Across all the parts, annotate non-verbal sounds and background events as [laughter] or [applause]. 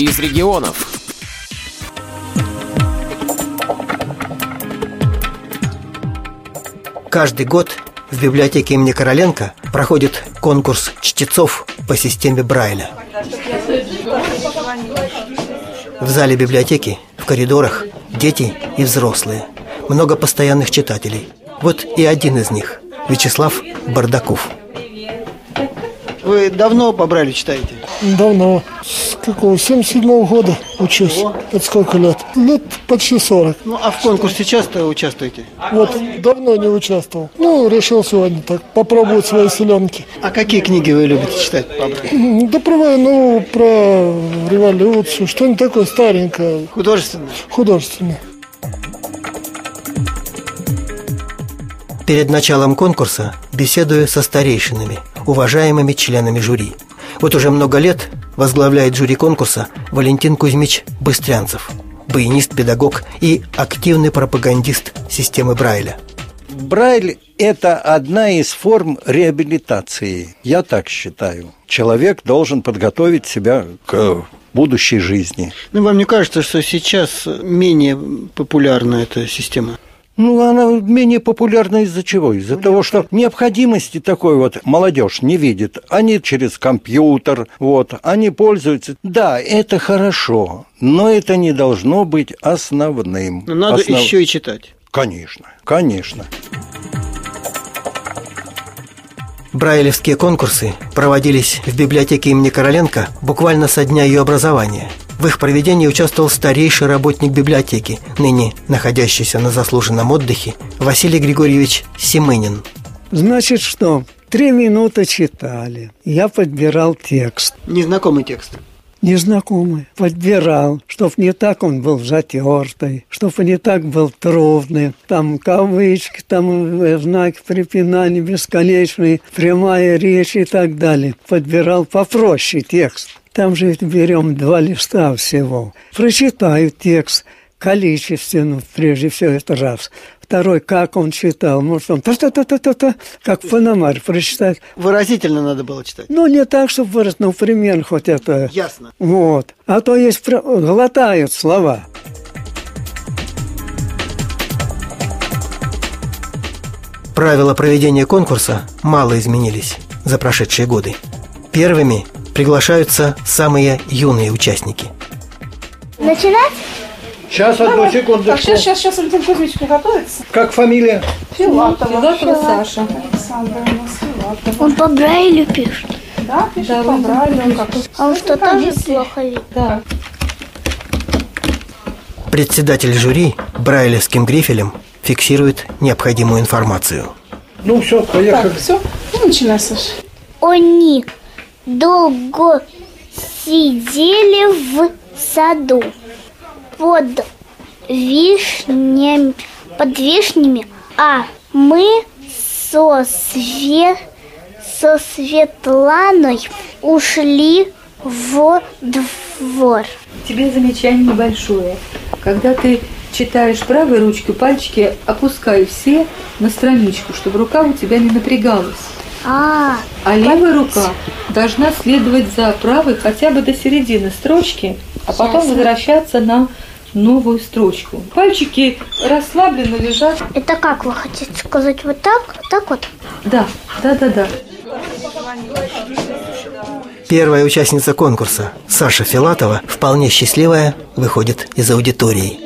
из регионов. Каждый год в библиотеке имени Короленко проходит конкурс чтецов по системе Брайля. В зале библиотеки, в коридорах дети и взрослые. Много постоянных читателей. Вот и один из них – Вячеслав Бардаков. Вы давно по Брайлю читаете? Давно. С какого? 77 -го года учусь. Ого. Это сколько лет? Лет почти 40. Ну, а в конкурсе часто участвуете? Вот, давно не участвовал. Ну, решил сегодня так попробовать свои селенки. А какие книги вы любите читать? Да про войну, про революцию, что-нибудь такое старенькое, Художественные? художественное. Перед началом конкурса беседую со старейшинами, уважаемыми членами жюри. Вот уже много лет возглавляет жюри конкурса Валентин Кузьмич Быстрянцев, баянист, педагог и активный пропагандист системы Брайля. Брайль – это одна из форм реабилитации. Я так считаю. Человек должен подготовить себя к будущей жизни. Ну, вам не кажется, что сейчас менее популярна эта система? Ну, она менее популярна из-за чего? Из-за того, что необходимости такой вот молодежь не видит. Они через компьютер, вот, они пользуются. Да, это хорошо, но это не должно быть основным. Но Ну, надо Основ- еще и читать. Конечно, конечно. Брайлевские конкурсы проводились в библиотеке имени Короленко буквально со дня ее образования. В их проведении участвовал старейший работник библиотеки, ныне находящийся на заслуженном отдыхе, Василий Григорьевич Семынин. Значит, что? Три минуты читали. Я подбирал текст. Незнакомый текст. Незнакомый. Подбирал, чтоб не так он был затертый, чтоб не так был трудный. Там кавычки, там э, знаки препинания бесконечные, прямая речь и так далее. Подбирал попроще текст. Там же берем два листа всего. Прочитаю текст количественно, прежде всего, это раз. Второй, как он читал. Может, он та-та-та-та-та, как Панамарь прочитать. Выразительно надо было читать. Ну, не так, чтобы выразить, ну, примерно хоть это. Ясно. Вот. А то есть глотают слова. Правила проведения конкурса мало изменились за прошедшие годы. Первыми приглашаются самые юные участники. Начинать? Сейчас, одну секунду. Так, сейчас, сейчас, сейчас Валентин Кузьмич приготовится. Как фамилия? Филатова. Филатова Саша. Александра у нас Филатова. Он по Брайлю пишет. Да, пишет по Брайлю. Он как А он что, тоже плохо видит? Да. Председатель жюри брайлевским грифелем фиксирует необходимую информацию. Ну, все, поехали. Так, все. Ну, начинай, Саша. Они долго сидели в саду под вишнями, под вишнями, а мы со, све, со Светланой ушли в двор. Тебе замечание небольшое. Когда ты читаешь правой ручкой, пальчики опускай все на страничку, чтобы рука у тебя не напрягалась. А, А левая рука должна следовать за правой хотя бы до середины строчки, а потом Ясно. возвращаться на новую строчку. Пальчики расслабленно лежат. это как вы хотите сказать? Вот так? Вот так вот? Да, да, да, да. Первая участница конкурса, Саша Филатова, вполне счастливая, выходит из аудитории.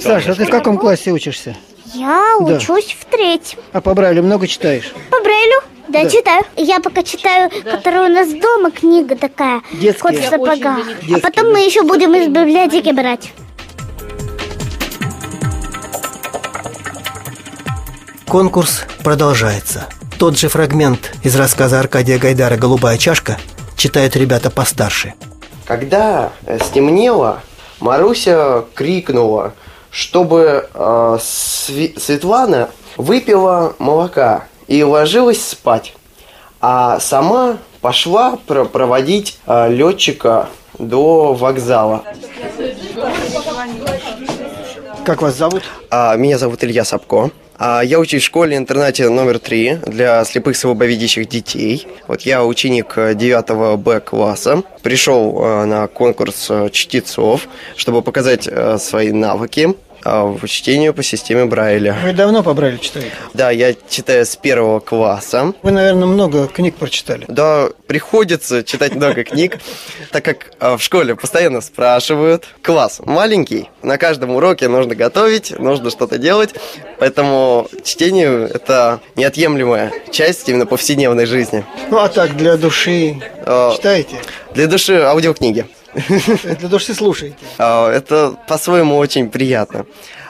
Саша, а ты в каком классе учишься? Я Да. учусь в третьем. А по Брайлю много читаешь? По Брайлю? Да, Да. читаю. Я пока читаю, которая у нас дома книга такая. Детские. Кот в сапогах. А Детские, потом мы еще будем из библиотеки брать. Конкурс продолжается. Тот же фрагмент из рассказа Аркадия Гайдара «Голубая чашка» читают ребята постарше. Когда стемнело, Маруся крикнула, чтобы э, Светлана выпила молока и ложилась спать, а сама пошла про- проводить летчика до вокзала. Как вас зовут? А, меня зовут Илья Сапко. А Я учусь в школе-интернате номер три для слепых слабовидящих детей. Вот я ученик 9 Б класса. Пришел э, на конкурс э, чтецов, чтобы показать э, свои навыки э, в чтению по системе Брайля. Вы давно по Брайлю читаете? Да, я читаю с первого класса. Вы, наверное, много книг прочитали. Да, приходится читать много книг, так как э, в школе постоянно спрашивают. Класс маленький, на каждом уроке нужно готовить, нужно что-то делать, поэтому чтение – это неотъемлемая часть именно повседневной жизни. Ну, а так, для души Э, читаете? Для души аудиокниги. [laughs] Для души слушаете? А, Это по-своему очень приятно.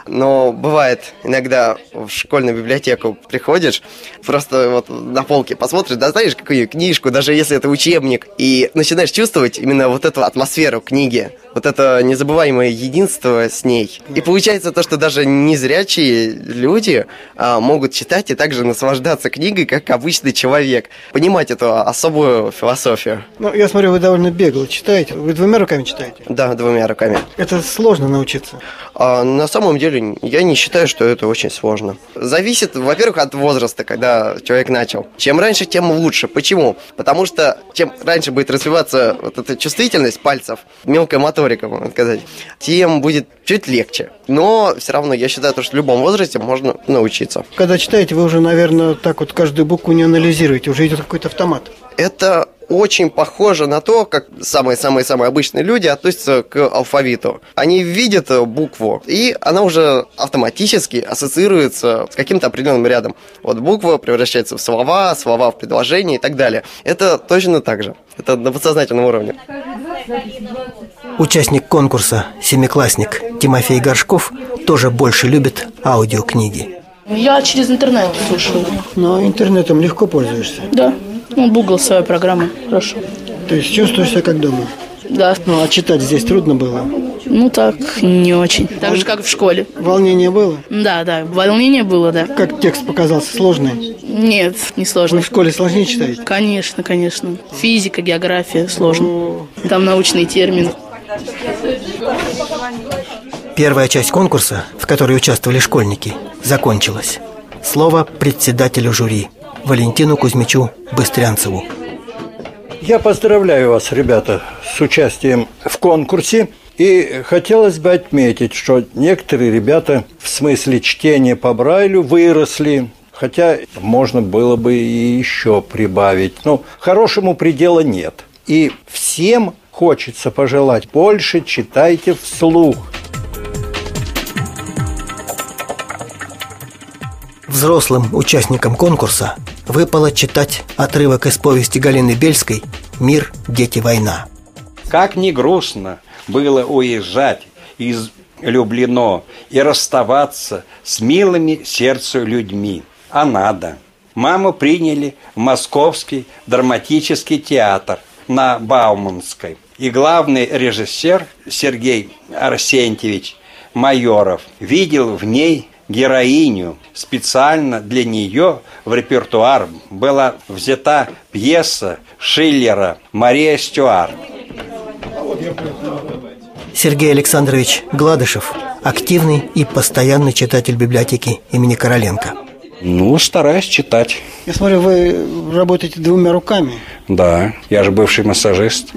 Но бывает иногда в школьную библиотеку приходишь, просто вот на полке посмотришь, достаешь какую книжку, даже если это учебник, и начинаешь чувствовать именно вот эту атмосферу книги, вот это незабываемое единство с ней. И получается то, что даже незрячие люди а, могут читать и также наслаждаться книгой, как обычный человек, понимать эту особую философию. Ну, я смотрю, вы довольно бегло читаете. Вы двумя руками читаете? Да, двумя руками. Это сложно научиться. А на самом деле я не считаю, что это очень сложно. Зависит, во-первых, от возраста, когда человек начал. Чем раньше, тем лучше. Почему? Потому что чем раньше будет развиваться вот эта чувствительность пальцев, мелкая моторика, можно сказать, тем будет чуть легче. Но все равно я считаю, что в любом возрасте можно научиться. Когда читаете, вы уже, наверное, так вот каждую букву не анализируете, уже идет какой-то автомат. Это очень похоже на то, как самые-самые-самые обычные люди относятся к алфавиту. Они видят э, букву, и она уже автоматически ассоциируется с каким-то определенным рядом. Вот буква превращается в слова, слова в предложения и так далее. Это точно так же. Это на подсознательном уровне. Участник конкурса, семиклассник Тимофей Горшков, тоже больше любит аудиокниги. Я через интернет слушаю. Но интернетом легко пользуешься. Да. Ну, Google своя программа. Хорошо. То есть чувствуешь себя как дома. Да. Ну, а читать здесь трудно было? Ну, так, не очень. Так же, как в школе. Волнение было? Да, да. Волнение было, да. Как текст показался сложный? Нет, не сложно. Вы в школе сложнее читаете? Конечно, конечно. Физика, география сложно. Там научные термины. Первая часть конкурса, в которой участвовали школьники, закончилась. Слово председателю жюри Валентину Кузьмичу Быстрянцеву. Я поздравляю вас, ребята, с участием в конкурсе. И хотелось бы отметить, что некоторые ребята в смысле чтения по Брайлю выросли, хотя можно было бы и еще прибавить. Но хорошему предела нет. И всем хочется пожелать больше читайте вслух. Взрослым участникам конкурса выпало читать отрывок из повести Галины Бельской «Мир, дети, война». Как не грустно было уезжать из Люблино и расставаться с милыми сердцу людьми. А надо. Маму приняли в Московский драматический театр на Бауманской. И главный режиссер Сергей Арсентьевич Майоров видел в ней героиню. Специально для нее в репертуар была взята пьеса Шиллера «Мария Стюарт». Сергей Александрович Гладышев – активный и постоянный читатель библиотеки имени Короленко. Ну, стараюсь читать. Я смотрю, вы работаете двумя руками Да, я же бывший массажист.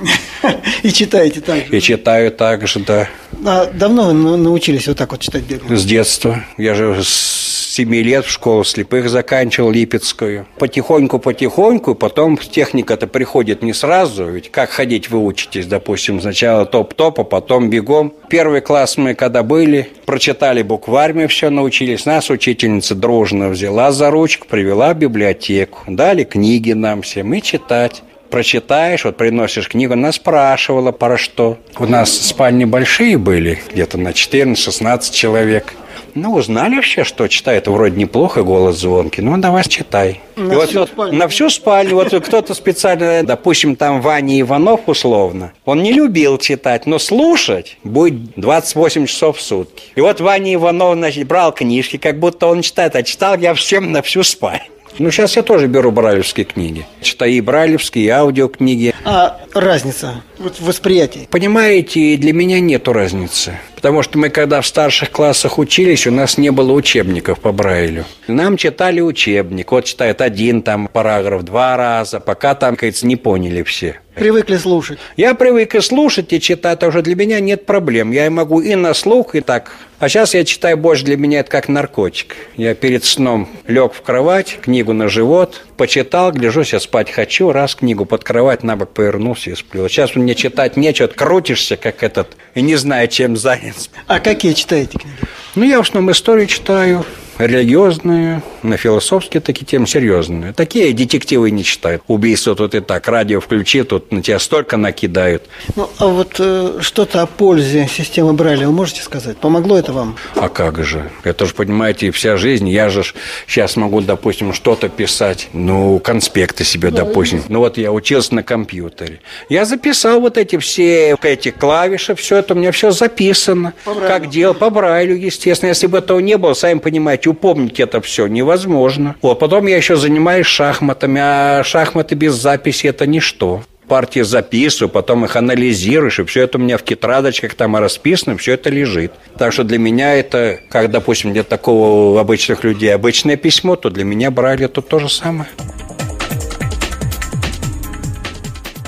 [laughs] и читаете так же. И читаю так же, да. А давно вы на- научились вот так вот читать бегло? С детства. Я же с 7 лет в школу слепых заканчивал Липецкую. Потихоньку-потихоньку, потом техника-то приходит не сразу. Ведь как ходить вы учитесь, допустим, сначала топ-топ, а потом бегом. Первый класс мы когда были, прочитали букварь, мы все научились. Нас учительница дружно взяла за ручку, привела в библиотеку. Дали книги нам всем и читать прочитаешь, вот приносишь книгу, она спрашивала про что. У нас спальни большие были, где-то на 14-16 человек. Ну, узнали вообще, что читает, вроде неплохо, голос звонкий. Ну, давай читай. На И всю вот спальню? на всю спальню. Вот кто-то специально, допустим, там Ваня Иванов условно, он не любил читать, но слушать будет 28 часов в сутки. И вот Ваня Иванов, значит, брал книжки, как будто он читает, а читал я всем на всю спальню. Ну, сейчас я тоже беру брайлевские книги. Читаю и брайлевские, и аудиокниги. А разница восприятии? Понимаете, для меня нету разницы. Потому что мы, когда в старших классах учились, у нас не было учебников по Брайлю. Нам читали учебник. Вот читает один там параграф два раза, пока там, кажется, не поняли все. Привыкли слушать. Я привык и слушать, и читать, а уже для меня нет проблем. Я могу и на слух, и так. А сейчас я читаю больше, для меня это как наркотик. Я перед сном лег в кровать, книгу на живот, почитал, гляжу, я спать хочу, раз книгу под кровать, на бок повернулся и сплю. Сейчас мне читать нечего, крутишься, как этот, и не знаю, чем занят. А какие читаете книги? Ну, я в основном историю читаю, религиозные, на философские такие темы серьезные. Такие детективы не читают. Убийство тут и так, радио включи, тут на тебя столько накидают. Ну, а вот э, что-то о пользе системы Брайля вы можете сказать? Помогло это вам? А как же? Это же, понимаете, вся жизнь. Я же сейчас могу, допустим, что-то писать. Ну, конспекты себе, допустим. Ну, вот я учился на компьютере. Я записал вот эти все эти клавиши, все это у меня все записано. Как делал по Брайлю, естественно. Если бы этого не было, сами понимаете, упомнить это все невозможно. Вот, потом я еще занимаюсь шахматами, а шахматы без записи – это ничто партии записываю, потом их анализируешь, и все это у меня в тетрадочках там расписано, все это лежит. Так что для меня это, как, допустим, для такого обычных людей обычное письмо, то для меня брали тут то же самое.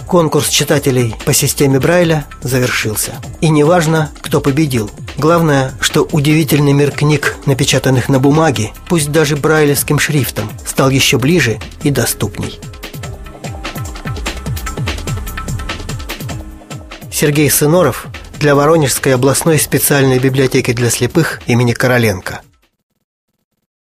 Конкурс читателей по системе Брайля завершился. И неважно, кто победил. Главное, что удивительный мир книг, напечатанных на бумаге, пусть даже брайлевским шрифтом, стал еще ближе и доступней. Сергей Сыноров для Воронежской областной специальной библиотеки для слепых имени Короленко –